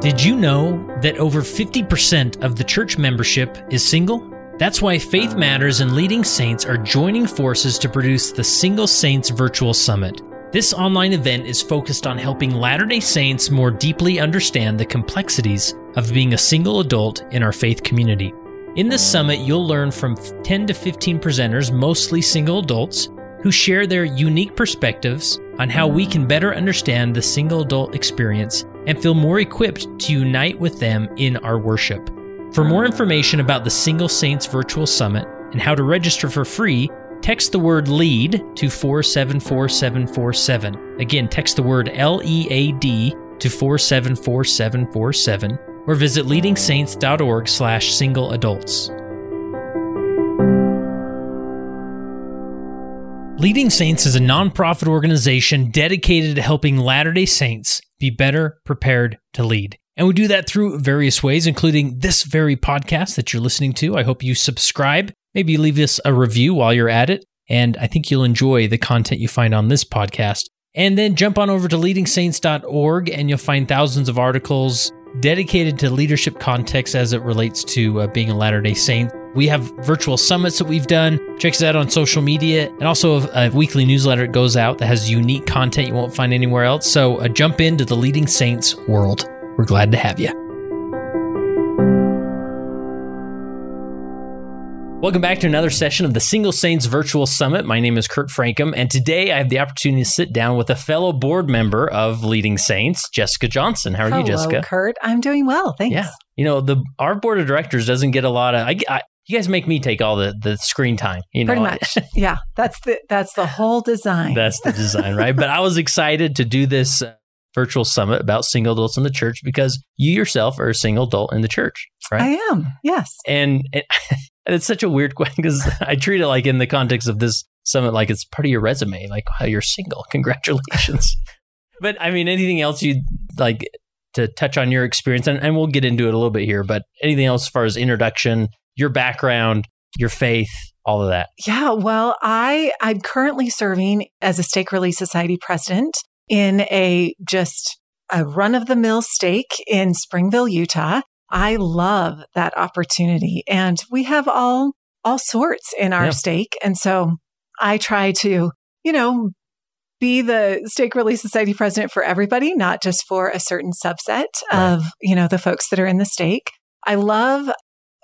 Did you know that over 50% of the church membership is single? That's why Faith Matters and Leading Saints are joining forces to produce the Single Saints Virtual Summit. This online event is focused on helping Latter day Saints more deeply understand the complexities of being a single adult in our faith community. In this summit, you'll learn from 10 to 15 presenters, mostly single adults, who share their unique perspectives on how we can better understand the single adult experience and feel more equipped to unite with them in our worship. For more information about the Single Saints Virtual Summit and how to register for free, text the word LEAD to 474747. Again, text the word L E A D to 474747 or visit leadingsaints.org slash single adults. Leading Saints is a nonprofit organization dedicated to helping Latter day Saints be better prepared to lead. And we do that through various ways, including this very podcast that you're listening to. I hope you subscribe, maybe leave us a review while you're at it. And I think you'll enjoy the content you find on this podcast. And then jump on over to leadingsaints.org and you'll find thousands of articles dedicated to leadership context as it relates to uh, being a Latter day Saint. We have virtual summits that we've done. Check us out on social media and also a, a weekly newsletter that goes out that has unique content you won't find anywhere else. So uh, jump into the Leading Saints world. We're glad to have you. Welcome back to another session of the Single Saints Virtual Summit. My name is Kurt Francom, and today I have the opportunity to sit down with a fellow board member of Leading Saints, Jessica Johnson. How are Hello, you, Jessica? Kurt. I'm doing well. Thanks. Yeah, you know the our board of directors doesn't get a lot of. I, I, you guys make me take all the the screen time. You know, Pretty much. yeah. That's the that's the whole design. That's the design, right? but I was excited to do this uh, virtual summit about single adults in the church because you yourself are a single adult in the church, right? I am. Yes. and, and it's such a weird question because I treat it like in the context of this summit, like it's part of your resume, like wow, you're single, congratulations. but I mean, anything else you like to touch on your experience, and, and we'll get into it a little bit here. But anything else as far as introduction, your background, your faith, all of that. Yeah. Well, I I'm currently serving as a stake Relief Society president in a just a run of the mill stake in Springville, Utah. I love that opportunity. And we have all, all sorts in our Yeah. stake. And so I try to, you know, be the stake Relief Society president for everybody, not just for a certain subset Right. of, you know, the folks that are in the stake. I love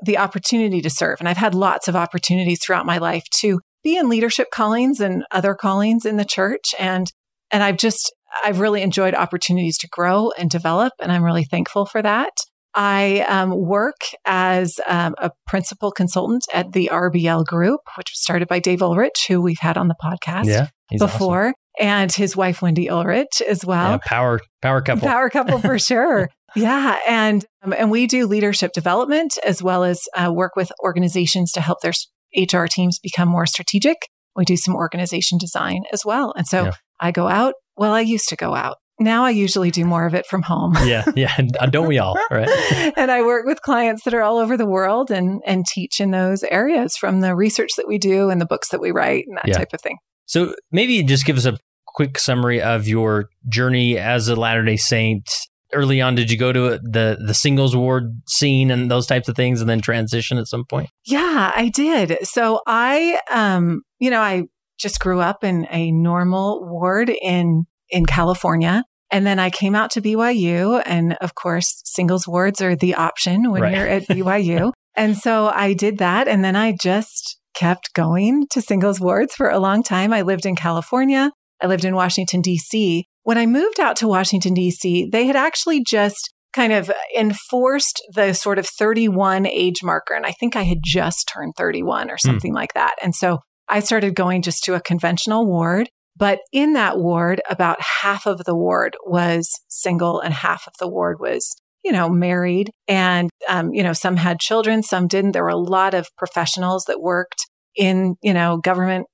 the opportunity to serve. And I've had lots of opportunities throughout my life to be in leadership callings and other callings in the church. And, and I've just, I've really enjoyed opportunities to grow and develop. And I'm really thankful for that. I um, work as um, a principal consultant at the RBL Group, which was started by Dave Ulrich, who we've had on the podcast Yeah, he's awesome. before, and his wife Wendy Ulrich as well. Yeah, power power couple. Power couple for sure. Yeah, and um, and we do leadership development as well as uh, work with organizations to help their HR teams become more strategic. We do some organization design as well, and so Yeah. I go out. Well, I used to go out. Now I usually do more of it from home. yeah, yeah. and Don't we all? Right. and I work with clients that are all over the world and and teach in those areas from the research that we do and the books that we write and that Yeah. type of thing. So maybe just give us a quick summary of your journey as a Latter Day Saint. Early on, did you go to the the singles ward scene and those types of things, and then transition at some point? Yeah, I did. So I, um, you know, I just grew up in a normal ward in in California, and then I came out to BYU, and of course, singles wards are the option when Right. you're at BYU, and so I did that, and then I just kept going to singles wards for a long time. I lived in California. I lived in Washington D.C. When I moved out to Washington D.C., they had actually just kind of enforced the sort of 31 age marker. And I think I had just turned 31 or something like that. And so I started going just to a conventional ward. But in that ward, about half of the ward was single and half of the ward was, you know, married. And, um, you know, some had children, some didn't. There were a lot of professionals that worked in, you know, government,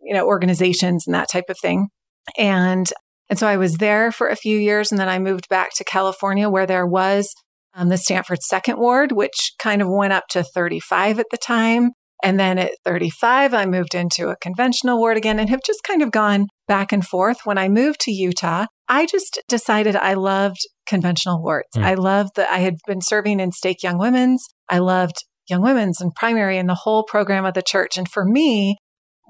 you know, organizations and that type of thing. And and so I was there for a few years and then I moved back to California where there was um, the Stanford Second Ward, which kind of went up to 35 at the time. And then at 35, I moved into a conventional ward again and have just kind of gone back and forth. When I moved to Utah, I just decided I loved conventional wards. Mm. I loved that I had been serving in stake young women's. I loved young women's and primary and the whole program of the church. And for me,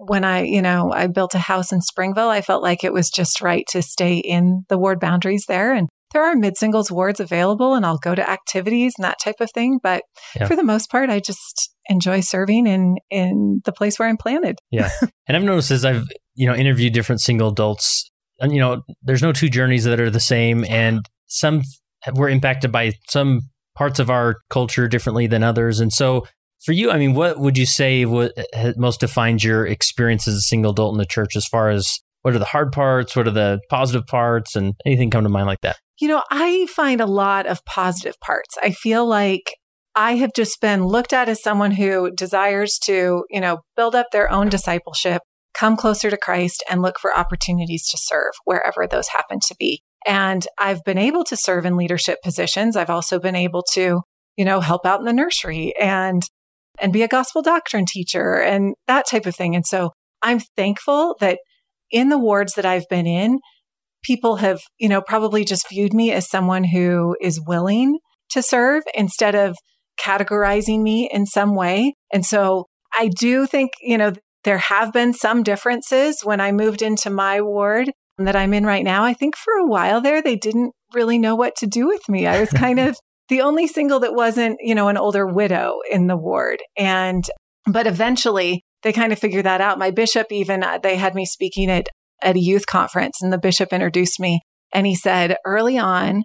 when I, you know, I built a house in Springville, I felt like it was just right to stay in the ward boundaries there. And there are mid singles wards available and I'll go to activities and that type of thing. But Yeah. for the most part, I just enjoy serving in, in the place where I'm planted. Yeah. and I've noticed as I've, you know, interviewed different single adults, and, you know, there's no two journeys that are the same. And some were impacted by some parts of our culture differently than others. And so for you, I mean, what would you say what most defines your experience as a single adult in the church as far as what are the hard parts? What are the positive parts? And anything come to mind like that? You know, I find a lot of positive parts. I feel like I have just been looked at as someone who desires to, you know, build up their own discipleship, come closer to Christ, and look for opportunities to serve wherever those happen to be. And I've been able to serve in leadership positions. I've also been able to, you know, help out in the nursery and and be a gospel doctrine teacher and that type of thing. And so I'm thankful that in the wards that I've been in, people have, you know, probably just viewed me as someone who is willing to serve instead of categorizing me in some way. And so I do think, you know, there have been some differences when I moved into my ward that I'm in right now. I think for a while there, they didn't really know what to do with me. I was kind of the only single that wasn't, you know, an older widow in the ward. And, but eventually they kind of figured that out. My bishop even, uh, they had me speaking at, at a youth conference and the bishop introduced me and he said early on,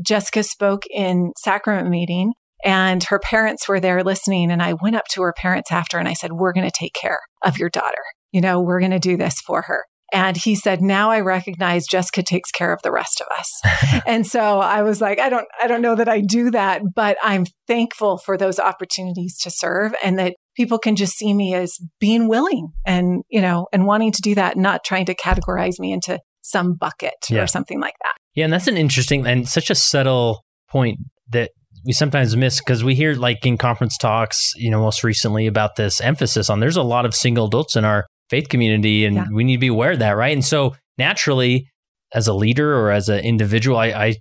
Jessica spoke in sacrament meeting and her parents were there listening. And I went up to her parents after and I said, we're going to take care of your daughter. You know, we're going to do this for her. And he said, now I recognize Jessica takes care of the rest of us. and so I was like, I don't, I don't know that I do that, but I'm thankful for those opportunities to serve and that people can just see me as being willing and, you know, and wanting to do that, not trying to categorize me into some bucket Yeah. or something like that. Yeah, and that's an interesting and such a subtle point that we sometimes miss because we hear like in conference talks, you know, most recently about this emphasis on there's a lot of single adults in our faith community and Yeah. we need to be aware of that, right? And so naturally, as a leader or as an individual, I, I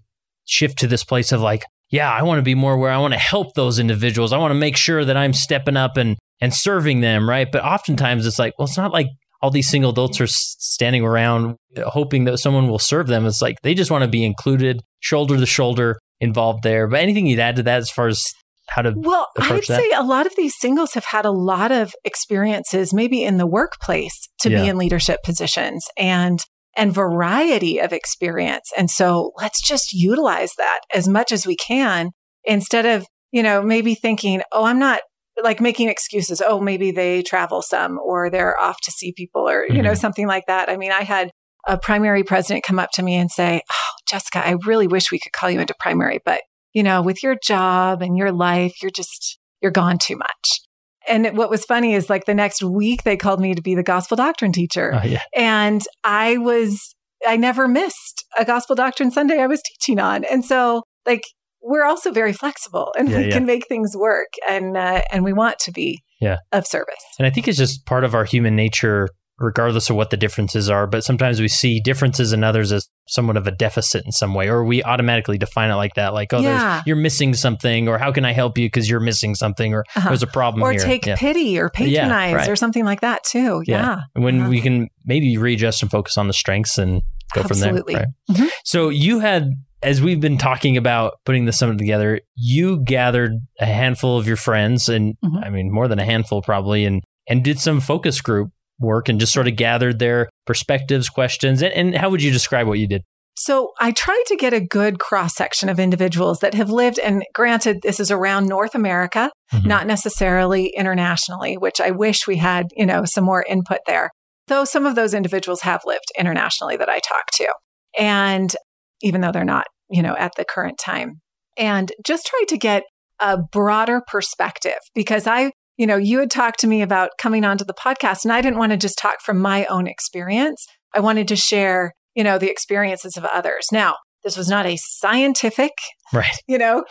shift to this place of like, yeah, I want to be more aware. I want to help those individuals. I want to make sure that I'm stepping up and and serving them, right? But oftentimes it's like, well, it's not like all these single adults are standing around hoping that someone will serve them. It's like they just want to be included, shoulder to shoulder, involved there. But anything you'd add to that as far as how to Well, I'd that? say a lot of these singles have had a lot of experiences, maybe in the workplace, to Yeah. be in leadership positions and and variety of experience. And so let's just utilize that as much as we can instead of, you know, maybe thinking, oh, I'm not like making excuses. Oh, maybe they travel some or they're off to see people or, you know, Mhm. something like that. I mean, I had a primary president come up to me and say, Oh, Jessica, I really wish we could call you into primary, but you know, with your job and your life, you're just, you're gone too much. And what was funny is like the next week they called me to be the gospel doctrine teacher. Oh, yeah. And I was, I never missed a gospel doctrine Sunday I was teaching on. And so like, we're also very flexible and Yeah, we yeah. can make things work and, uh, and we want to be Yeah. of service. And I think it's just part of our human nature, regardless of what the differences are. But sometimes we see differences in others as somewhat of a deficit in some way, or we automatically define it like that, like, oh, Yeah. there's, you're missing something, or how can I help you because you're missing something, or Uh-huh. there's a problem Or here. take Yeah. pity or patronize right. or something like that too. Yeah. Yeah. And when Uh-huh. we can maybe readjust and focus on the strengths and go Absolutely. from there. Right? Mhm. So you had, as we've been talking about putting the summit together, you gathered a handful of your friends, and Mhm. I mean more than a handful probably, and and did some focus group work and just sort of gathered their perspectives, questions, and, and how would you describe what you did? So I tried to get a good cross section of individuals that have lived, and granted, this is around North America, Mhm. not necessarily internationally, which I wish we had, you know, some more input there. Though some of those individuals have lived internationally that I talked to. And even though they're not, you know, at the current time. And just tried to get a broader perspective because I, you know, you had talked to me about coming onto the podcast and I didn't want to just talk from my own experience. I wanted to share, you know, the experiences of others. Now, this was not a scientific Right. you know,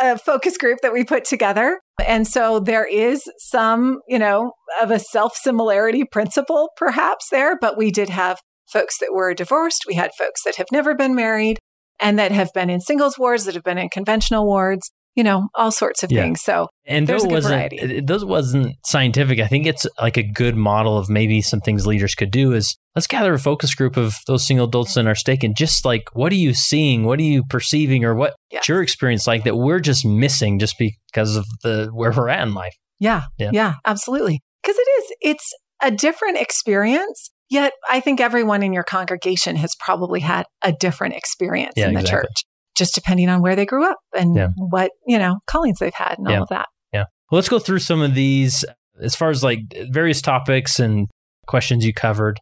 a uh, focus group that we put together. And so there is some, you know, of a self similarity principle perhaps there, but we did have folks that were divorced. We had folks that have never been married. and that have been in singles wards, that have been in conventional wards, you know, all sorts of Yeah. things. So And There's those wasn't those wasn't scientific. I think it's like a good model of maybe some things leaders could do is let's gather a focus group of those single adults in our stake and just like what are you seeing, what are you perceiving, or what's Yes. your experience like that we're just missing just because of the where we're at in life. Yeah. Yeah. Yeah, absolutely. Because it is, it's a different experience. Yet I think everyone in your congregation has probably had a different experience Yeah, in the exactly. church, just depending on where they grew up and Yeah. what, you know, callings they've had and Yeah. all of that. Yeah. Well, let's go through some of these uh, as far as like various topics and questions you covered.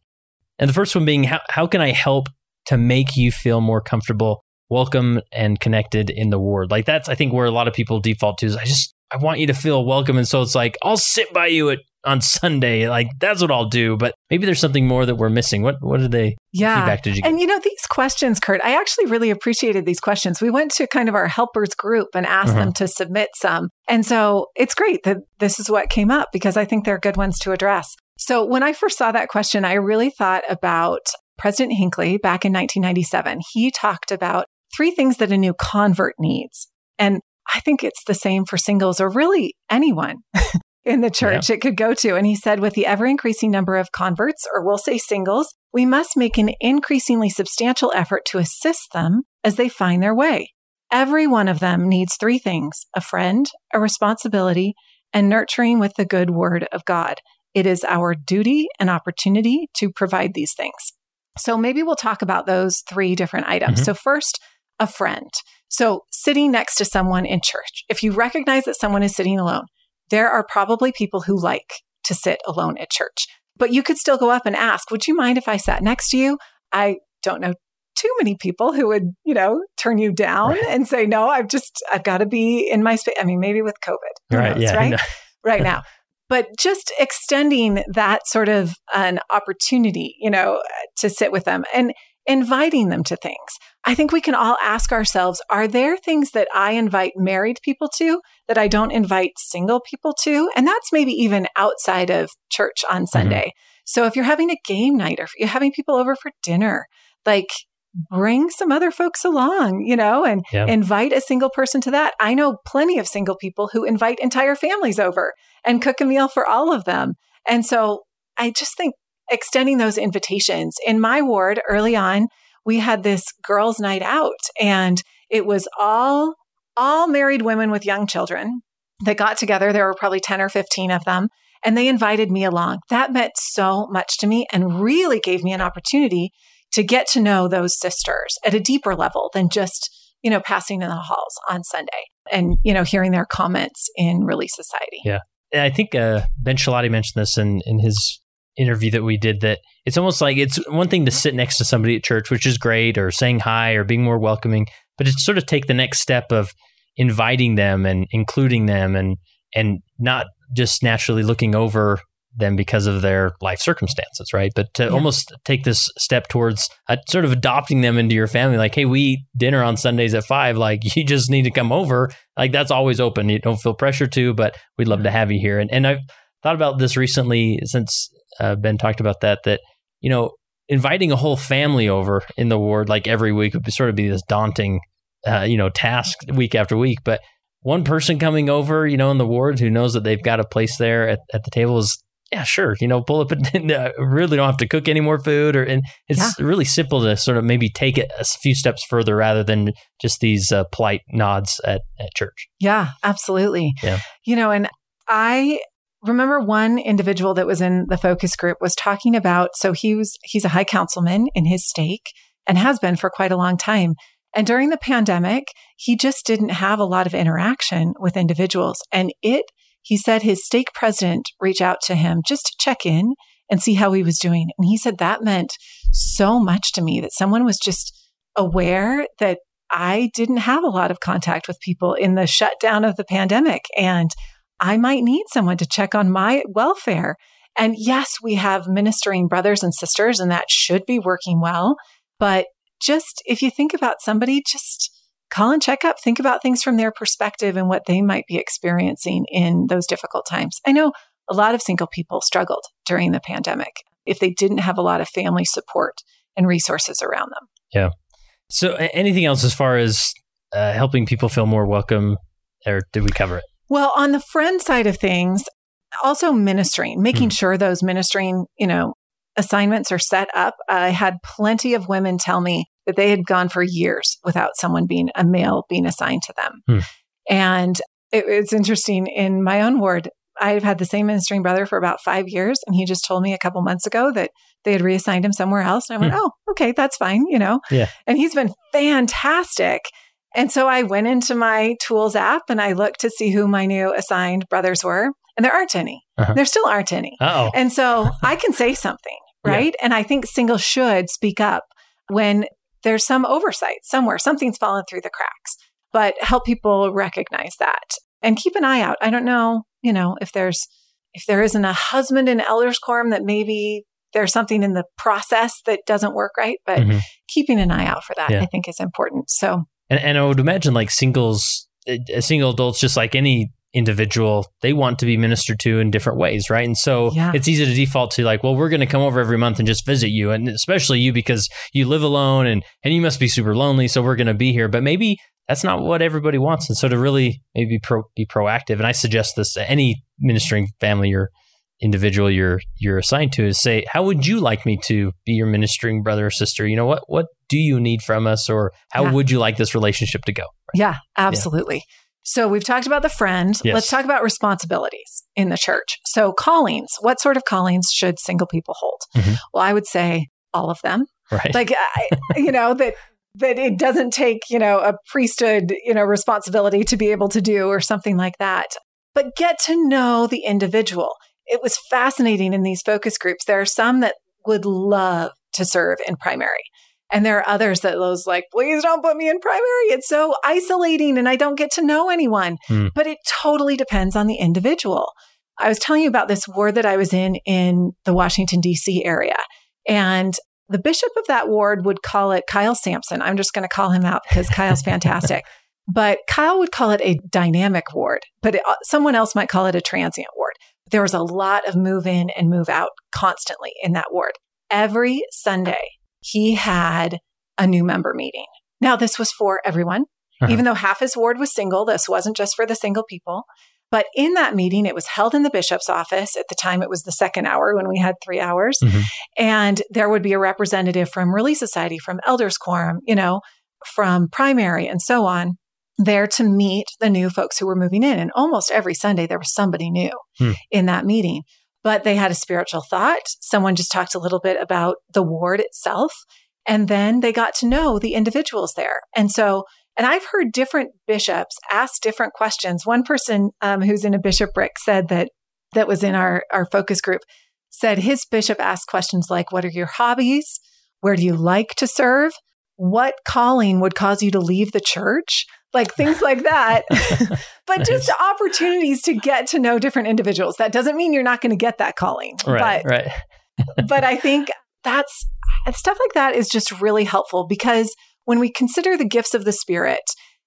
And the first one being how, how can I help to make you feel more comfortable, welcome, and connected in the ward? Like that's I think where a lot of people default to is I just I want you to feel welcome. And so it's like, I'll sit by you at on Sunday. Like that's what I'll do. But maybe there's something more that we're missing. What what did they Yeah. feedback did you get? And you know, these questions, Kurt, I actually really appreciated these questions. We went to kind of our helpers group and asked Uh-huh. them to submit some. And so it's great that this is what came up because I think they're good ones to address. So when I first saw that question, I really thought about President Hinckley back in 1997. He talked about three things that a new convert needs. And I think it's the same for singles or really anyone in the church it could go to. And he said, with the ever increasing number of converts, or we'll say singles, we must make an increasingly substantial effort to assist them as they find their way. Every one of them needs three things a friend, a responsibility, and nurturing with the good word of God. It is our duty and opportunity to provide these things. So maybe we'll talk about those three different items. Mhm. So, first, a friend. So, sitting next to someone in church, if you recognize that someone is sitting alone, there are probably people who like to sit alone at church. But you could still go up and ask, Would you mind if I sat next to you? I don't know too many people who would, you know, turn you down Right. and say, No, I've just, I've got to be in my space. I mean, maybe with COVID, right. knows, Yeah. Right? right now. But just extending that sort of an opportunity, you know, to sit with them and inviting them to things. I think we can all ask ourselves, are there things that I invite married people to that I don't invite single people to? And that's maybe even outside of church Mm-hmm. on Sunday. So if you're having a game night or if you're having people over for dinner, like bring some other folks along, you know, and Yeah. invite a single person to that. I know plenty of single people who invite entire families over and cook a meal for all of them. And so I just think extending those invitations in my ward early on, we had this girls' night out and it was all all married women with young children that got together. There were probably 10 or 15 of them and they invited me along. That meant so much to me and really gave me an opportunity to get to know those sisters at a deeper level than just, you know, passing in the halls on Sunday and, you know, hearing their comments in Relief Society. Yeah. I think uh, Ben Schilaty mentioned this in, in his interview that we did that it's almost like it's one thing to sit next to somebody at church, which is great, or saying hi or being more welcoming, but it's sort of take the next step of inviting them and including them and and not just naturally looking over them because of their life circumstances, right? But to Yeah. almost take this step towards uh, sort of adopting them into your family, like, hey, we eat dinner on Sundays at five. Like, you just need to come over. Like, that's always open. You don't feel pressure to, but we'd love to have you here. And and I've thought about this recently since uh, Ben talked about that. That you know, inviting a whole family over in the ward like every week would be, sort of be this daunting, uh, you know, task week after week. But one person coming over, you know, in the ward who knows that they've got a place there at, at the table is yeah, sure. You know, pull up and uh, really don't have to cook any more food, or and it's really simple to sort of maybe take it a few steps further rather than just these uh, polite nods at, at church. Yeah, absolutely. Yeah. You know, and I remember one individual that was in the focus group was talking about so he was he's a high councilman in his stake and has been for quite a long time. And during the pandemic, he just didn't have a lot of interaction with individuals. And it, he said his stake president reached out to him just to check in and see how he was doing. And he said that meant so much to me that someone was just aware that I didn't have a lot of contact with people in the shutdown of the pandemic. And I might need someone to check on my welfare. And yes, we have ministering brothers and sisters, and that should be working well. But just if you think about somebody, just call and check up, think about things from their perspective and what they might be experiencing in those difficult times. I know a lot of single people struggled during the pandemic if they didn't have a lot of family support and resources around them. Yeah. So, anything else as far as uh, helping people feel more welcome, or did we cover it? Well, on the friend side of things, also ministering, making mm. sure those ministering, you know, assignments are set up. I had plenty of women tell me that they had gone for years without someone being a male being assigned to them. Mm. And it, it's interesting in my own ward. I've had the same ministering brother for about five years, and he just told me a couple months ago that they had reassigned him somewhere else. And I went, mm. oh, okay, that's fine, you know? Yeah. And he's been fantastic. And so I went into my tools app and I looked to see who my new assigned brothers were, and there aren't any. Uh-huh. There still aren't any. oh And so I can say something, right? Yeah. And I think singles should speak up when there's some oversight somewhere, something's fallen through the cracks, but help people recognize that and keep an eye out. I don't know, you know, if there's, if there isn't a husband in elders quorum that maybe there's something in the process that doesn't work right, but mm-hmm. keeping an eye out for that, yeah. I think is important. So, and, and I would imagine like singles, uh, single adults, just like any individual, they want to be ministered to in different ways, right? And so yeah. it's easy to default to like, well, we're going to come over every month and just visit you, and especially you because you live alone and and you must be super lonely, so we're going to be here. But maybe that's not what everybody wants, and so to really maybe pro, be proactive, and I suggest this to any ministering family or individual you're you're assigned to is say, how would you like me to be your ministering brother or sister? You know what what do you need from us, or how yeah. would you like this relationship to go? Right? Yeah, absolutely. Yeah. So we've talked about the friend. Yes. Let's talk about responsibilities in the church. So callings, what sort of callings should single people hold? Mm-hmm. Well, I would say all of them. Right. Like, I, you know, that that it doesn't take, you know, a priesthood, you know, responsibility to be able to do or something like that. But get to know the individual. It was fascinating in these focus groups. There are some that would love to serve in primary. And there are others that those like, please don't put me in primary. It's so isolating and I don't get to know anyone. Hmm. But it totally depends on the individual. I was telling you about this ward that I was in in the Washington, D.C. area. And the bishop of that ward would call it Kyle Sampson. I'm just going to call him out because Kyle's fantastic. But Kyle would call it a dynamic ward, but it, uh, someone else might call it a transient ward. There was a lot of move in and move out constantly in that ward. Every Sunday, he had a new member meeting. Now, this was for everyone, uh-huh. even though half his ward was single. This wasn't just for the single people. But in that meeting, it was held in the bishop's office. At the time, it was the second hour when we had three hours. Mm-hmm. And there would be a representative from Relief Society, from Elders Quorum, you know, from primary and so on, there to meet the new folks who were moving in. And almost every Sunday, there was somebody new hmm. in that meeting but they had a spiritual thought. Someone just talked a little bit about the ward itself. And then they got to know the individuals there. And so, and I've heard different bishops ask different questions. One person um, who's in a bishopric said that, that was in our, our focus group, said his bishop asked questions like, What are your hobbies? Where do you like to serve? What calling would cause you to leave the church? Like things like that. but nice. just opportunities to get to know different individuals. That doesn't mean you're not going to get that calling. Right. But, right. but I think that's stuff like that is just really helpful because when we consider the gifts of the Spirit,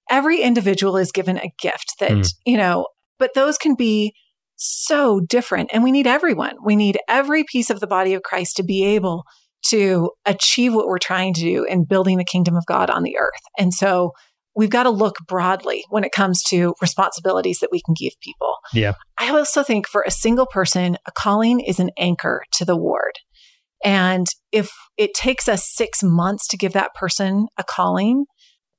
every individual is given a gift that, mm. you know, but those can be so different. And we need everyone. We need every piece of the body of Christ to be able to achieve what we're trying to do in building the kingdom of God on the earth. And so we've got to look broadly when it comes to responsibilities that we can give people. Yeah. I also think for a single person, a calling is an anchor to the ward. And if it takes us six months to give that person a calling,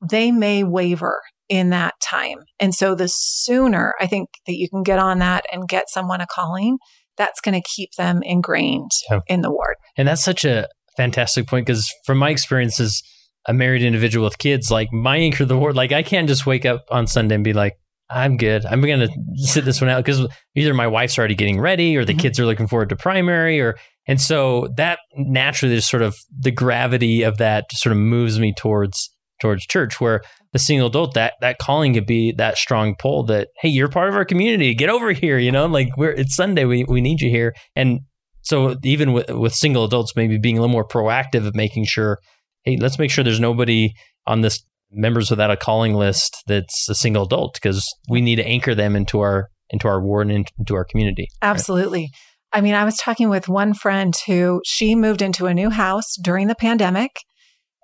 they may waver in that time. And so the sooner I think that you can get on that and get someone a calling, that's going to keep them ingrained yeah. in the ward. And that's such a fantastic point because from my experiences, a married individual with kids, like my anchor the ward, like I can't just wake up on Sunday and be like, I'm good. I'm going to sit this one out because either my wife's already getting ready or the mm-hmm. kids are looking forward to primary or, and so that naturally just sort of the gravity of that just sort of moves me towards, towards church where the single adult, that, that calling could be that strong pull that, Hey, you're part of our community. Get over here. You know, like we're, it's Sunday. We, we need you here. And so even with, with single adults, maybe being a little more proactive of making sure hey, let's make sure there's nobody on this members without a calling list that's a single adult because we need to anchor them into our into our ward and into our community. Absolutely. Right? I mean, I was talking with one friend who she moved into a new house during the pandemic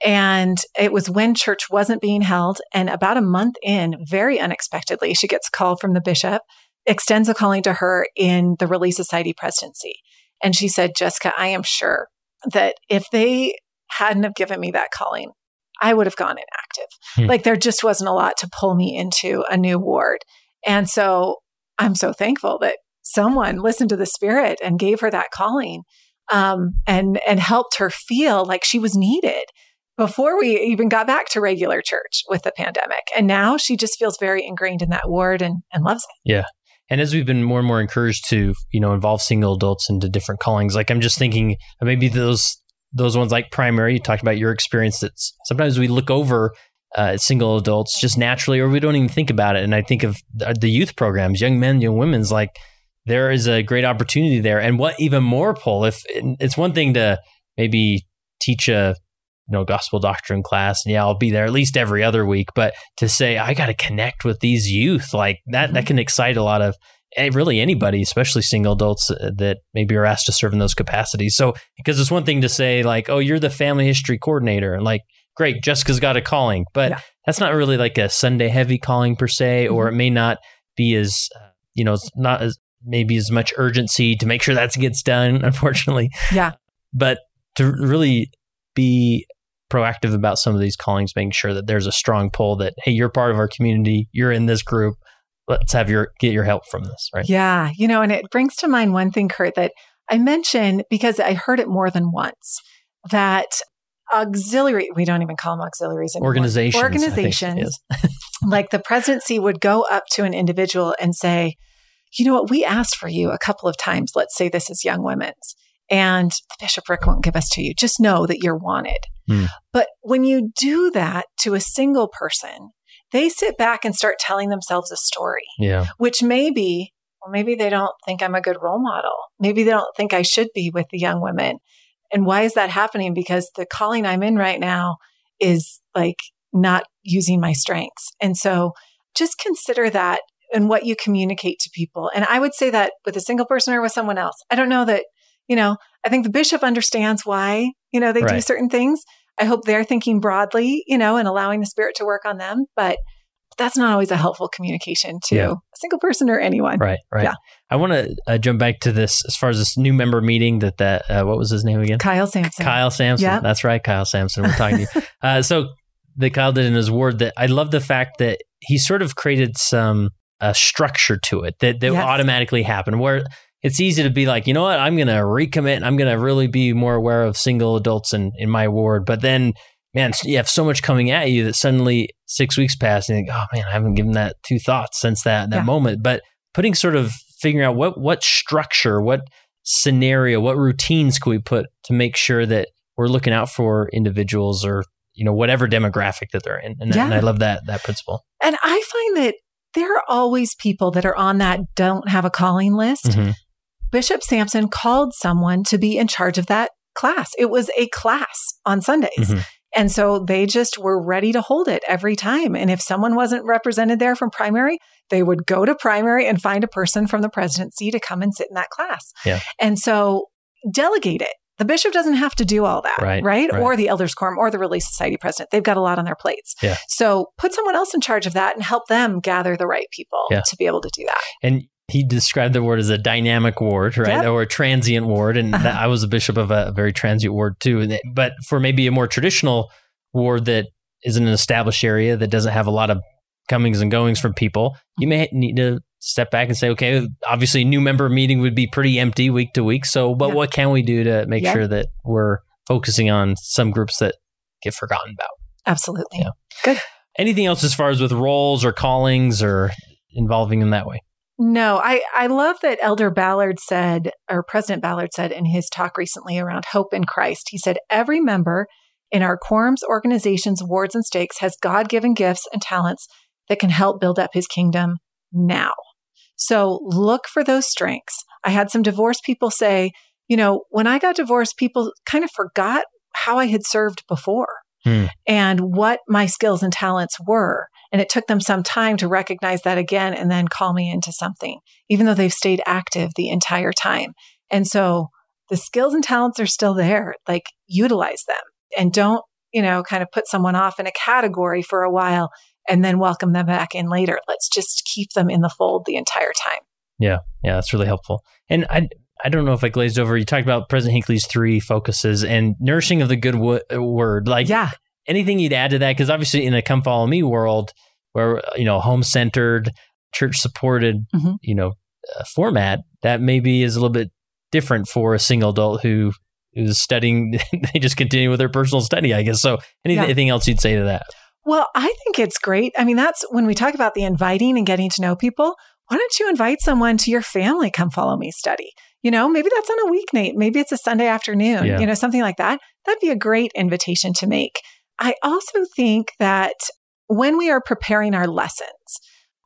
And it was when church wasn't being held. And about a month in, very unexpectedly, she gets a call from the bishop, extends a calling to her in the Relief Society presidency. And she said, Jessica, I am sure that if they hadn't have given me that calling, I would have gone inactive. Hmm. Like there just wasn't a lot to pull me into a new ward. And so I'm so thankful that someone listened to the spirit and gave her that calling um, and and helped her feel like she was needed before we even got back to regular church with the pandemic. And now she just feels very ingrained in that ward and, and loves it. Yeah. And as we've been more and more encouraged to, you know, involve single adults into different callings, like I'm just thinking maybe those those ones like primary, you talked about your experience that sometimes we look over uh, single adults just naturally, or we don't even think about it. And I think of the youth programs, young men, young women's, like there is a great opportunity there. And what even more pull, if it's one thing to maybe teach a you know gospel doctrine class and yeah i'll be there at least every other week but to say i got to connect with these youth like that mm-hmm. that can excite a lot of really anybody especially single adults uh, that maybe are asked to serve in those capacities so because it's one thing to say like oh you're the family history coordinator and like great jessica's got a calling but yeah. that's not really like a sunday heavy calling per se mm-hmm. or it may not be as uh, you know it's not as maybe as much urgency to make sure that gets done unfortunately yeah but to really be proactive about some of these callings, making sure that there's a strong pull that, hey, you're part of our community, you're in this group. Let's have your get your help from this, right? Yeah. You know, and it brings to mind one thing, Kurt, that I mentioned because I heard it more than once that auxiliary, we don't even call them auxiliaries anymore. Organizations. Organizations. like the presidency would go up to an individual and say, you know what, we asked for you a couple of times. Let's say this is young women's and the bishopric won't give us to you. Just know that you're wanted. Mm. But when you do that to a single person, they sit back and start telling themselves a story. Yeah. Which maybe, well, maybe they don't think I'm a good role model. Maybe they don't think I should be with the young women. And why is that happening? Because the calling I'm in right now is like not using my strengths. And so just consider that and what you communicate to people. And I would say that with a single person or with someone else. I don't know that, you know, I think the bishop understands why, you know, they right. do certain things. I hope they're thinking broadly, you know, and allowing the spirit to work on them. But that's not always a helpful communication to yeah. a single person or anyone. Right, right. Yeah. I want to uh, jump back to this as far as this new member meeting that that uh, what was his name again? Kyle Sampson. Kyle Sampson. Yeah. That's right, Kyle Sampson. We're talking to you. Uh, so that Kyle did in his word that I love the fact that he sort of created some uh, structure to it that that yes. automatically happen where it's easy to be like, you know what, I'm going to recommit. I'm going to really be more aware of single adults in, in my ward. But then, man, you have so much coming at you that suddenly six weeks pass and you think, oh man, I haven't given that two thoughts since that, that yeah. moment. But putting sort of figuring out what, what structure, what scenario, what routines can we put to make sure that we're looking out for individuals or, you know, whatever demographic that they're in. And, yeah. and I love that, that principle. And I find that there are always people that are on that don't have a calling list. Mm-hmm. Bishop Sampson called someone to be in charge of that class. It was a class on Sundays. Mm-hmm. And so they just were ready to hold it every time. And if someone wasn't represented there from primary, they would go to primary and find a person from the presidency to come and sit in that class. Yeah. And so delegate it. The bishop doesn't have to do all that, right, right? right? Or the elders quorum or the Relief Society president. They've got a lot on their plates. Yeah. So put someone else in charge of that and help them gather the right people yeah. to be able to do that. And he described the ward as a dynamic ward, right? Yep. Or a transient ward. And uh-huh. that, I was a bishop of a very transient ward too. But for maybe a more traditional ward that is in an established area that doesn't have a lot of comings and goings from people, you may need to step back and say, okay, obviously, new member meeting would be pretty empty week to week. So, but yep. what can we do to make yep. sure that we're focusing on some groups that get forgotten about? Absolutely. Yeah. Good. Anything else as far as with roles or callings or involving them that way? No, I, I love that Elder Ballard said, or President Ballard said in his talk recently around hope in Christ. He said, Every member in our quorums, organizations, wards, and stakes has God given gifts and talents that can help build up his kingdom now. So look for those strengths. I had some divorced people say, you know, when I got divorced, people kind of forgot how I had served before hmm. and what my skills and talents were. And it took them some time to recognize that again and then call me into something, even though they've stayed active the entire time. And so the skills and talents are still there. Like utilize them and don't you know, kind of put someone off in a category for a while and then welcome them back in later. Let's just keep them in the fold the entire time. Yeah, yeah, that's really helpful. And I, I don't know if I glazed over. You talked about President Hinckley's three focuses and nourishing of the good w- word. Like, yeah, anything you'd add to that? Because obviously, in a come follow me world, where you know home centered, church supported, mm-hmm. you know, uh, format, that maybe is a little bit different for a single adult who is studying. they just continue with their personal study, I guess. So, anything yeah. else you'd say to that? Well, I think it's great. I mean, that's when we talk about the inviting and getting to know people. Why don't you invite someone to your family? Come follow me study. You know, maybe that's on a weeknight. Maybe it's a Sunday afternoon, yeah. you know, something like that. That'd be a great invitation to make. I also think that when we are preparing our lessons,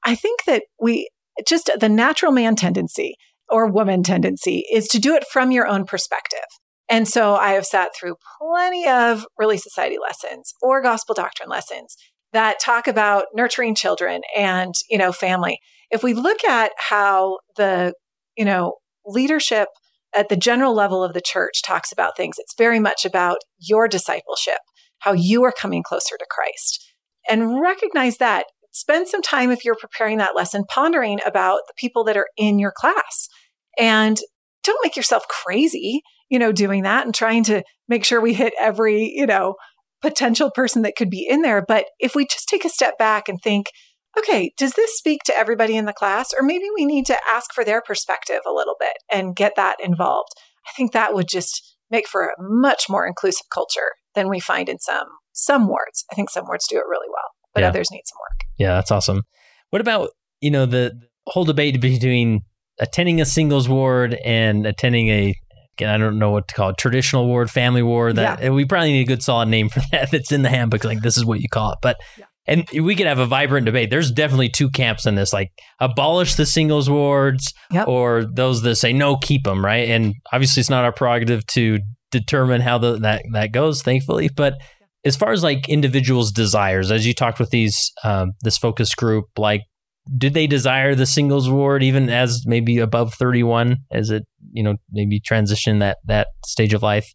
I think that we just the natural man tendency or woman tendency is to do it from your own perspective. And so I have sat through plenty of Relief Society lessons or gospel doctrine lessons that talk about nurturing children and, you know, family. If we look at how the, you know, leadership at the general level of the church talks about things, it's very much about your discipleship, how you are coming closer to Christ. And recognize that. Spend some time if you're preparing that lesson pondering about the people that are in your class. And don't make yourself crazy you know, doing that and trying to make sure we hit every, you know, potential person that could be in there. But if we just take a step back and think, okay, does this speak to everybody in the class? Or maybe we need to ask for their perspective a little bit and get that involved. I think that would just make for a much more inclusive culture than we find in some some wards. I think some wards do it really well, but yeah. others need some work. Yeah, that's awesome. What about, you know, the whole debate between attending a singles ward and attending a again, I don't know what to call it, traditional ward, family ward. That yeah. we probably need a good solid name for that that's in the handbook. Like this is what you call it. But yeah. and we could have a vibrant debate. There's definitely two camps in this. Like abolish the singles wards, yep. or those that say no, keep them. Right. And obviously, it's not our prerogative to determine how the, that that goes. Thankfully, but as far as like individuals' desires, as you talked with these um, this focus group, like did they desire the singles ward even as maybe above 31 as it you know maybe transition that that stage of life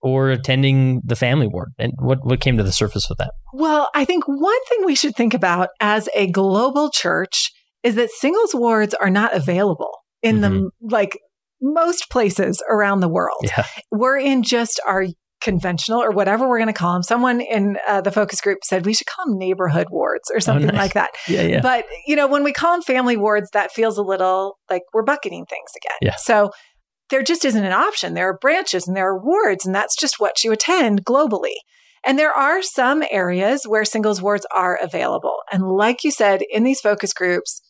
or attending the family ward and what what came to the surface with that well i think one thing we should think about as a global church is that singles wards are not available in mm-hmm. the like most places around the world yeah. we're in just our conventional or whatever we're going to call them. Someone in uh, the focus group said we should call them neighborhood wards or oh, something oh, nice. like that. Yeah, yeah. But, you know, when we call them family wards, that feels a little like we're bucketing things again. Yeah. So there just isn't an option. There are branches and there are wards, and that's just what you attend globally. And there are some areas where singles wards are available. And like you said, in these focus groups,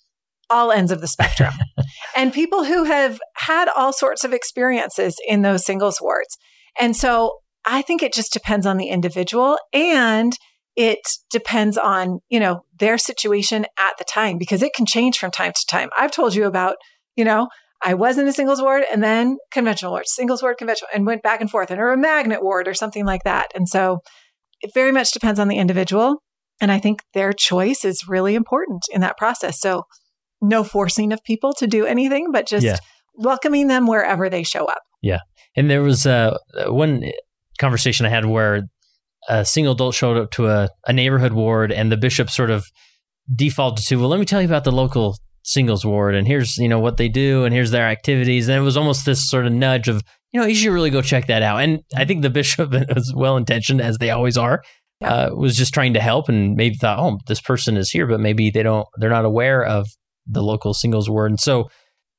all ends of the spectrum. and people who have had all sorts of experiences in those singles wards. And so I think it just depends on the individual and it depends on, you know, their situation at the time because it can change from time to time. I've told you about, you know, I was in a singles ward and then conventional ward, singles ward, conventional, and went back and forth, and or a magnet ward or something like that. And so it very much depends on the individual. And I think their choice is really important in that process. So no forcing of people to do anything, but just yeah. welcoming them wherever they show up. Yeah. And there was uh, one conversation I had where a single adult showed up to a, a neighborhood ward and the bishop sort of defaulted to, well, let me tell you about the local singles ward and here's, you know, what they do and here's their activities. And it was almost this sort of nudge of, you know, you should really go check that out. And I think the bishop, as well intentioned as they always are, yeah. uh, was just trying to help and maybe thought, oh, this person is here, but maybe they don't, they're not aware of the local singles ward. And so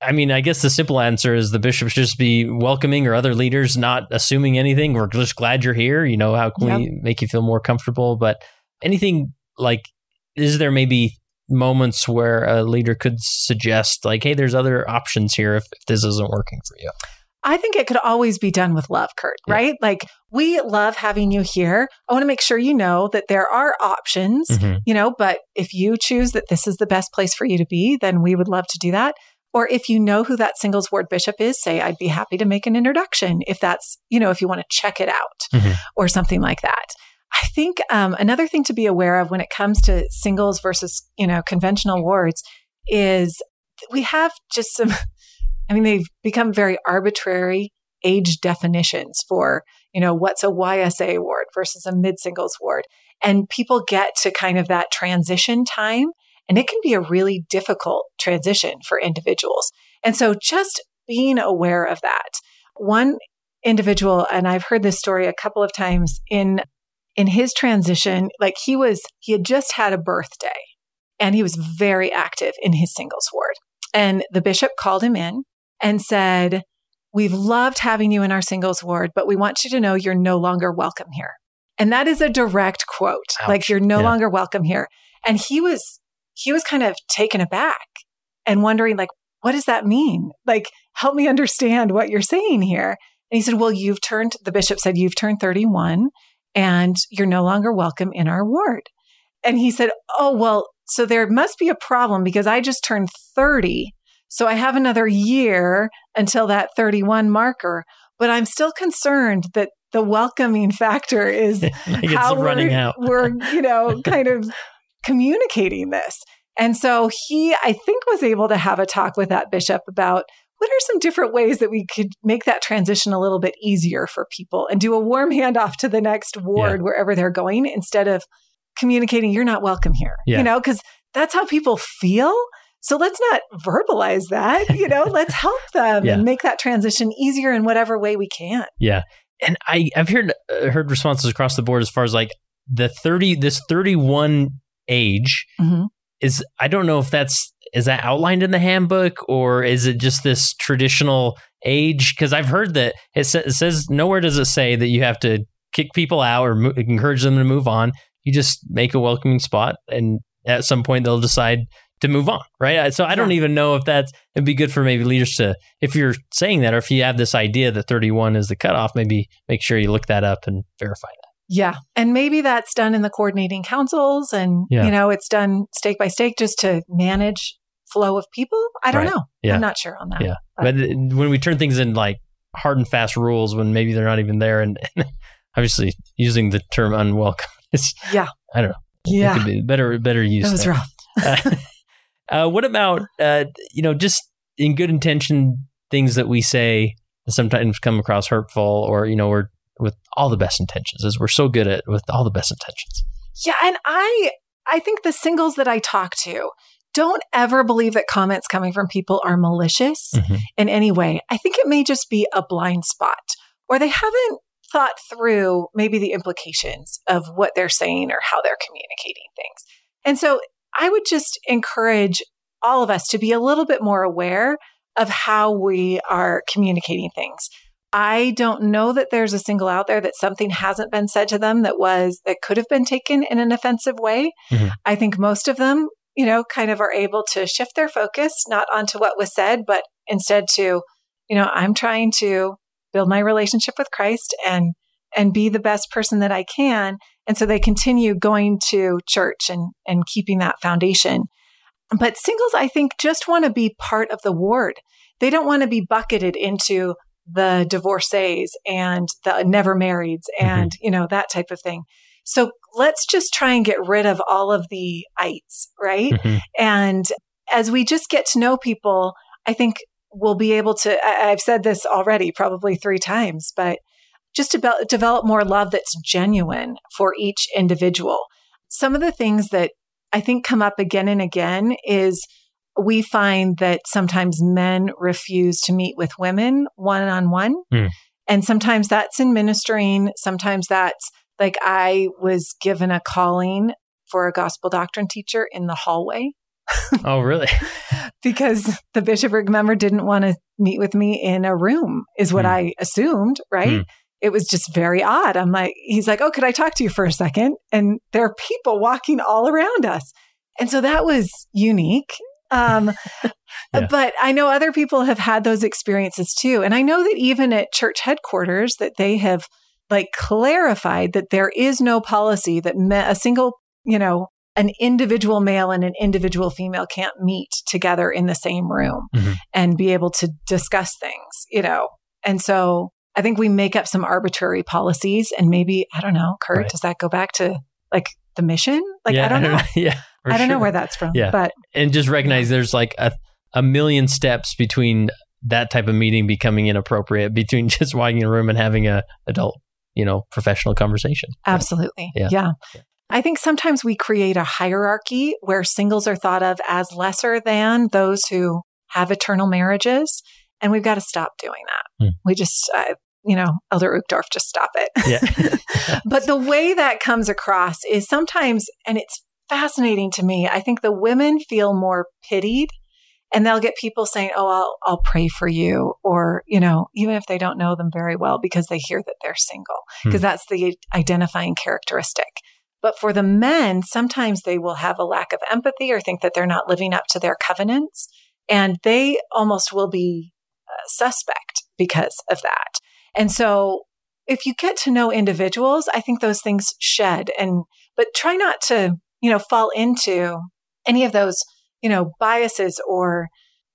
I mean, I guess the simple answer is the bishop should just be welcoming or other leaders not assuming anything. We're just glad you're here. You know, how can yep. we make you feel more comfortable? But anything like, is there maybe moments where a leader could suggest, like, hey, there's other options here if, if this isn't working for you? I think it could always be done with love, Kurt, yeah. right? Like, we love having you here. I want to make sure you know that there are options, mm-hmm. you know, but if you choose that this is the best place for you to be, then we would love to do that. Or if you know who that singles ward bishop is, say, I'd be happy to make an introduction if that's, you know, if you want to check it out mm-hmm. or something like that. I think um, another thing to be aware of when it comes to singles versus, you know, conventional wards is we have just some, I mean, they've become very arbitrary age definitions for, you know, what's a YSA ward versus a mid singles ward. And people get to kind of that transition time. And it can be a really difficult transition for individuals. And so just being aware of that. One individual, and I've heard this story a couple of times in in his transition, like he was, he had just had a birthday and he was very active in his singles ward. And the bishop called him in and said, We've loved having you in our singles ward, but we want you to know you're no longer welcome here. And that is a direct quote. Ouch. Like you're no yeah. longer welcome here. And he was, he was kind of taken aback and wondering, like, what does that mean? Like, help me understand what you're saying here. And he said, well, you've turned, the bishop said, you've turned 31 and you're no longer welcome in our ward. And he said, oh, well, so there must be a problem because I just turned 30. So I have another year until that 31 marker, but I'm still concerned that the welcoming factor is how running we're, out. we're, you know, kind of communicating this. And so he, I think, was able to have a talk with that bishop about what are some different ways that we could make that transition a little bit easier for people and do a warm handoff to the next ward yeah. wherever they're going instead of communicating, you're not welcome here, yeah. you know, because that's how people feel. So let's not verbalize that, you know, let's help them yeah. and make that transition easier in whatever way we can. Yeah. And I, I've heard, uh, heard responses across the board as far as like the 30, this 31 age mm-hmm. is, I don't know if that's, is that outlined in the handbook or is it just this traditional age? Because I've heard that it, sa- it, says nowhere does it say that you have to kick people out or mo- encourage them to move on you just make a welcoming spot and at some point they'll decide to move on, right? So I don't even know if that's it'd be good for maybe leaders to if you're saying that or if you have this idea that 31 is the cutoff, maybe make sure you look that up and verify that. Yeah. And maybe that's done in the coordinating councils and yeah. you know, it's done stake by stake just to manage flow of people. I don't right. know. Yeah. I'm not sure on that. Yeah. But. but uh, when we turn things in like hard and fast rules when maybe they're not even there and, and obviously using the term unwelcome yeah. I don't know. Yeah. It could be better, better use. That was there. rough. Uh, uh, what about, uh, you know, just in good intention, things that we say sometimes come across hurtful or, you know, we're with all the best intentions as we're so good at with all the best intentions. Yeah. And I, I think the singles that I talk to, don't ever believe that comments coming from people are malicious mm-hmm. in any way. I think it may just be a blind spot or they haven't thought through maybe the implications of what they're saying or how they're communicating things. And so I would just encourage all of us to be a little bit more aware of how we are communicating things. I don't know that there's a single out there that something hasn't been said to them that was, that could have been taken in an offensive way. Mm-hmm. I think most of them, you know, kind of are able to shift their focus, not onto what was said, but instead to, you know, I'm trying to build my relationship with Christ and and be the best person that I can. And so they continue going to church and and keeping that foundation. But singles, I think, just want to be part of the ward. They don't want to be bucketed into the divorcees and the never marrieds mm-hmm. and, mm-hmm. you know, that type of thing. So let's just try and get rid of all of the ites, right? Mm-hmm. And as we just get to know people, I think we'll be able to, I, have said this already probably three times, but just to develop more love that's genuine for each individual. Some of the things that I think come up again and again is we find that sometimes men refuse to meet with women one on one. And sometimes that's in ministering. Sometimes that's like I was given a calling for a gospel doctrine teacher in the hallway. oh, really? because the bishopric member didn't want to meet with me in a room, is what mm. I assumed, right? Mm. It was just very odd. I'm like, he's like, oh, could I talk to you for a second? And there are people walking all around us. And so that was unique. Um, yeah. But I know other people have had those experiences too. And I know that even at church headquarters that they have like clarified that there is no policy that me- a single, you know, an individual male and an individual female can't meet together in the same room mm-hmm. and be able to discuss things, you know. And so I think we make up some arbitrary policies and maybe, I don't know, Kurt, right. does that go back to like the mission? Like, yeah, I don't know. yeah. I don't sure. know where that's from. Yeah. But and just recognize there's like a, a million steps between that type of meeting becoming inappropriate between just walking in a room and having a adult you know, professional conversation. Absolutely. Yeah. yeah. Yeah. I think sometimes we create a hierarchy where singles are thought of as lesser than those who have eternal marriages. And we've got to stop doing that. Hmm. We just, uh, you know, Elder Uchtdorf, just stop it. Yeah. but the way that comes across is sometimes, and it's fascinating to me, I think the women feel more pitied and they'll get people saying, Oh, I'll, I'll pray for you. Or, you know, even if they don't know them very well because they hear that they're single, because Hmm. that's the identifying characteristic. But for the men, sometimes they will have a lack of empathy or think that they're not living up to their covenants. And they almost will be suspect because of that. And so if you get to know individuals, I think those things shed and, but try not to, you know, fall into any of those, you know, biases or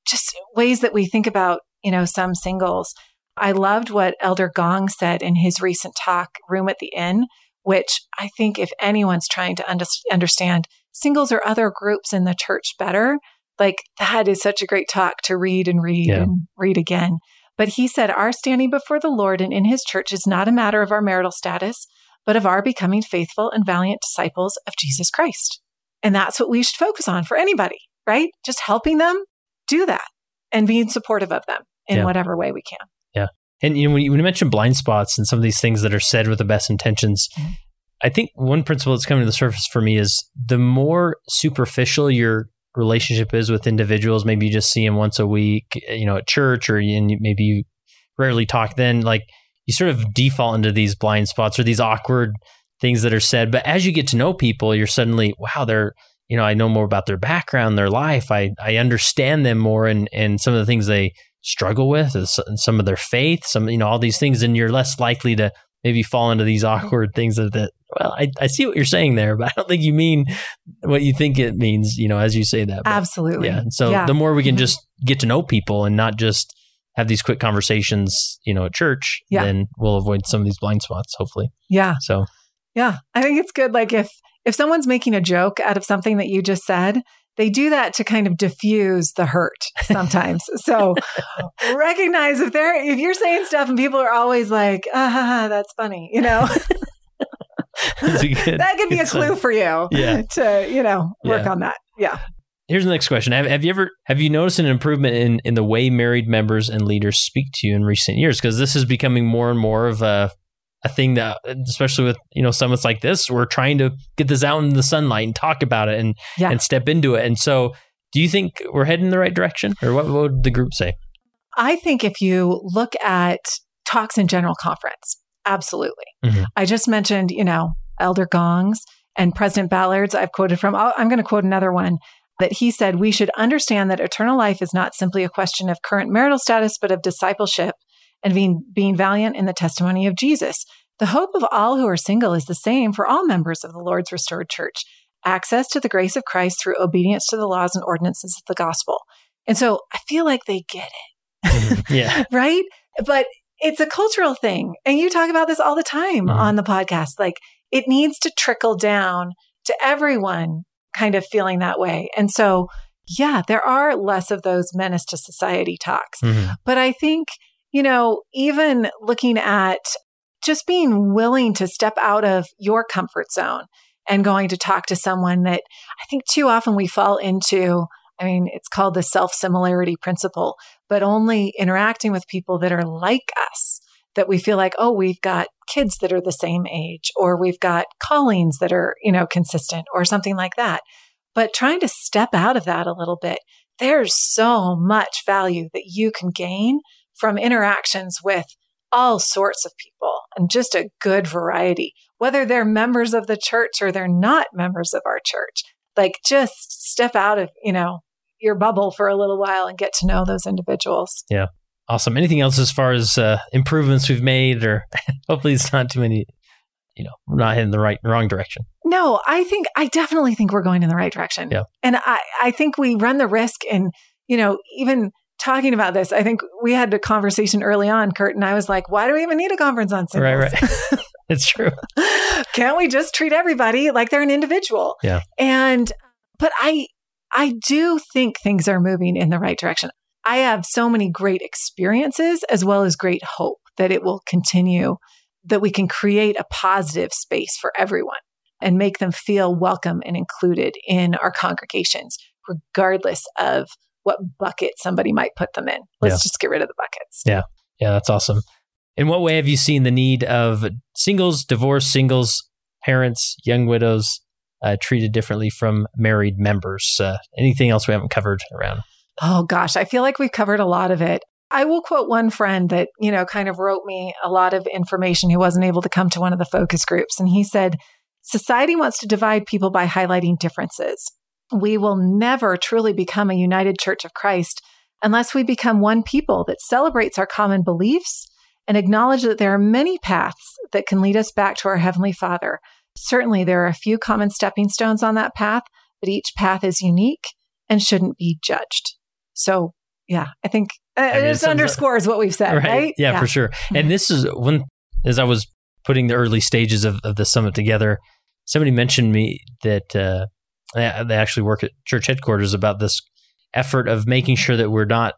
just ways that we think about, you know, some singles. I loved what Elder Gong said in his recent talk, Room at the Inn, which I think if anyone's trying to under- understand singles or other groups in the church better, like that is such a great talk to read and read Yeah. and read again. But he said, Our standing before the Lord and in his church is not a matter of our marital status, but of our becoming faithful and valiant disciples of Jesus Christ. And that's what we should focus on for anybody, right? Just helping them do that and being supportive of them in Yeah. whatever way we can. Yeah. And you know, when you, when you mention blind spots and some of these things that are said with the best intentions, Mhm. I think one principle that's coming to the surface for me is the more superficial your relationship is with individuals, maybe you just see them once a week, you know, at church, or and maybe you rarely talk. Then, like you sort of default into these blind spots or these awkward things that are said. But as you get to know people, you're suddenly, wow, they're you know, I know more about their background, their life. I I understand them more, and and some of the things they struggle with, is some of their faith, some you know, all these things, and you're less likely to maybe fall into these awkward things that, that well, I, I see what you're saying there, but I don't think you mean what you think it means, you know, as you say that. But, Absolutely. yeah. So Yeah. the more we can Mhm. just get to know people and not just have these quick conversations, you know, at church, Yeah. then we'll avoid some of these blind spots, hopefully. Yeah. So Yeah. I think it's good. Like if, if someone's making a joke out of something that you just said, they do that to kind of diffuse the hurt sometimes. so recognize if they're, if you're saying stuff and people are always like, ah, ha, ha, that's funny, you know, good- that could be a clue for you Yeah. to, you know, work Yeah. on that. Yeah. Here's the next question. Have, have you ever have you noticed an improvement in, in the way married members and leaders speak to you in recent years? Because this is becoming more and more of a a thing that especially with you know summits like this, we're trying to get this out in the sunlight and talk about it and Yeah. and step into it. And so do you think we're heading in the right direction? Or what, what would the group say? I think if you look at talks in general conference, absolutely. Mhm. I just mentioned, you know, Elder Gongs and President Ballard's, I've quoted from, I'll- I'm going to quote another one that he said, We should understand that eternal life is not simply a question of current marital status, but of discipleship and being, being valiant in the testimony of Jesus. The hope of all who are single is the same for all members of the Lord's restored church access to the grace of Christ through obedience to the laws and ordinances of the gospel. And so I feel like they get it yeah. right? But it's a cultural thing. And you talk about this all the time Mhm. on the podcast. Like it needs to trickle down to everyone kind of feeling that way. And so, yeah, there are less of those menace to society talks. Mhm. But I think, you know, even looking at just being willing to step out of your comfort zone and going to talk to someone that I think too often we fall into. I mean, it's called the self similarity principle, but only interacting with people that are like us that we feel like, oh, we've got kids that are the same age, or we've got callings that are, you know, consistent, or something like that. But trying to step out of that a little bit, there's so much value that you can gain from interactions with all sorts of people and just a good variety, whether they're members of the church or they're not members of our church. Like just step out of, you know, your bubble for a little while and get to know those individuals. Yeah. Awesome. Anything else as far as uh, improvements we've made, or hopefully it's not too many. You know, we're not in the right wrong direction. No, I think I definitely think we're going in the right direction. Yeah. And I, I think we run the risk in, you know, even talking about this. I think we had a conversation early on, Kurt, and I was like, why do we even need a conference on singles? Right, right. It's true. Can't we just treat everybody like they're an individual? Yeah. And but I I do think things are moving in the right direction. I have so many great experiences as well as great hope that it will continue that we can create a positive space for everyone and make them feel welcome and included in our congregations, regardless of what bucket somebody might put them in. Let's yeah. just get rid of the buckets. Yeah. Yeah, that's awesome. In what way have you seen the need of singles, divorced singles, parents, young widows uh, treated differently from married members? Uh, anything else we haven't covered around? Oh gosh, I feel like we've covered a lot of it. I will quote one friend that, you know, kind of wrote me a lot of information who wasn't able to come to one of the focus groups. And he said, Society wants to divide people by highlighting differences. We will never truly become a united church of Christ unless we become one people that celebrates our common beliefs and acknowledge that there are many paths that can lead us back to our Heavenly Father. Certainly, there are a few common stepping stones on that path, but each path is unique and shouldn't be judged. So, yeah, I think uh, I mean, it underscores what we've said, right? right? Yeah, yeah, for sure. And mm-hmm. this is when, as I was putting the early stages of, of the summit together, somebody mentioned me that uh, they actually work at church headquarters about this effort of making sure that we're not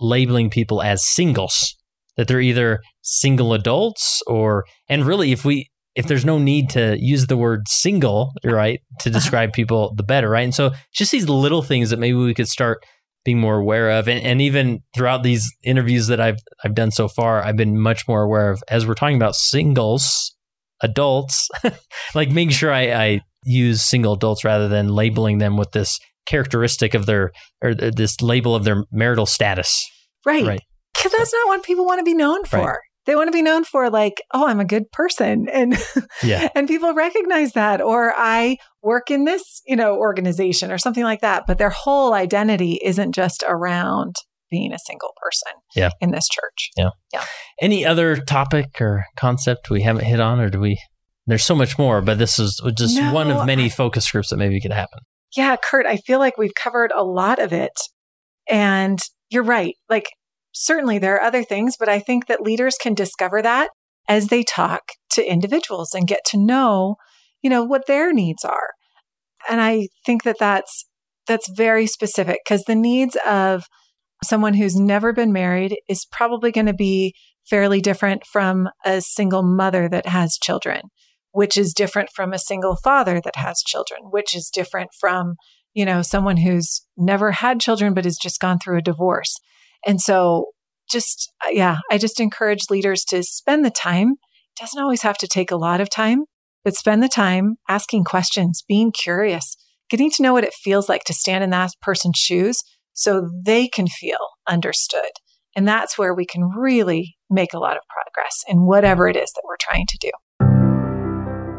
labeling people as singles, that they're either single adults or, and really, if we, if there's no need to use the word single, right, to uh-huh. describe people, the better, right? And so just these little things that maybe we could start being more aware of and, and even throughout these interviews that I've I've done so far, I've been much more aware of as we're talking about singles, adults, like making sure I, I use single adults rather than labeling them with this characteristic of their or this label of their marital status. Right. Right. Because that's not what people want to be known for. Right. They want to be known for like, oh, I'm a good person. And yeah. and people recognize that. Or I work in this, you know, organization or something like that. But their whole identity isn't just around being a single person yeah. in this church. Yeah. Yeah. Any other topic or concept we haven't hit on, or do we? There's so much more, but this is just no, one of many I, focus groups that maybe could happen. Yeah, Kurt, I feel like we've covered a lot of it. And you're right. Like, certainly there are other things, but I think that leaders can discover that as they talk to individuals and get to know, you know, what their needs are. And I think that that's, that's very specific because the needs of someone who's never been married is probably going to be fairly different from a single mother that has children which is different from a single father that has children, which is different from, you know, someone who's never had children but has just gone through a divorce. And so just, uh, yeah, I just encourage leaders to spend the time. It doesn't always have to take a lot of time, but spend the time asking questions, being curious, getting to know what it feels like to stand in that person's shoes so they can feel understood. And that's where we can really make a lot of progress in whatever it is that we're trying to do.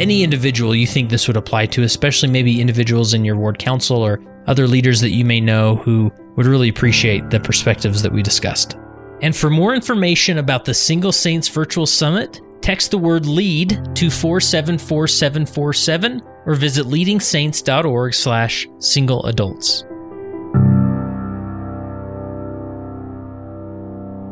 any individual you think this would apply to, especially maybe individuals in your ward council or other leaders that you may know who would really appreciate the perspectives that we discussed. And for more information about the Single Saints Virtual Summit, text the word LEAD to 474747 or visit leadingsaints.org slash single adults.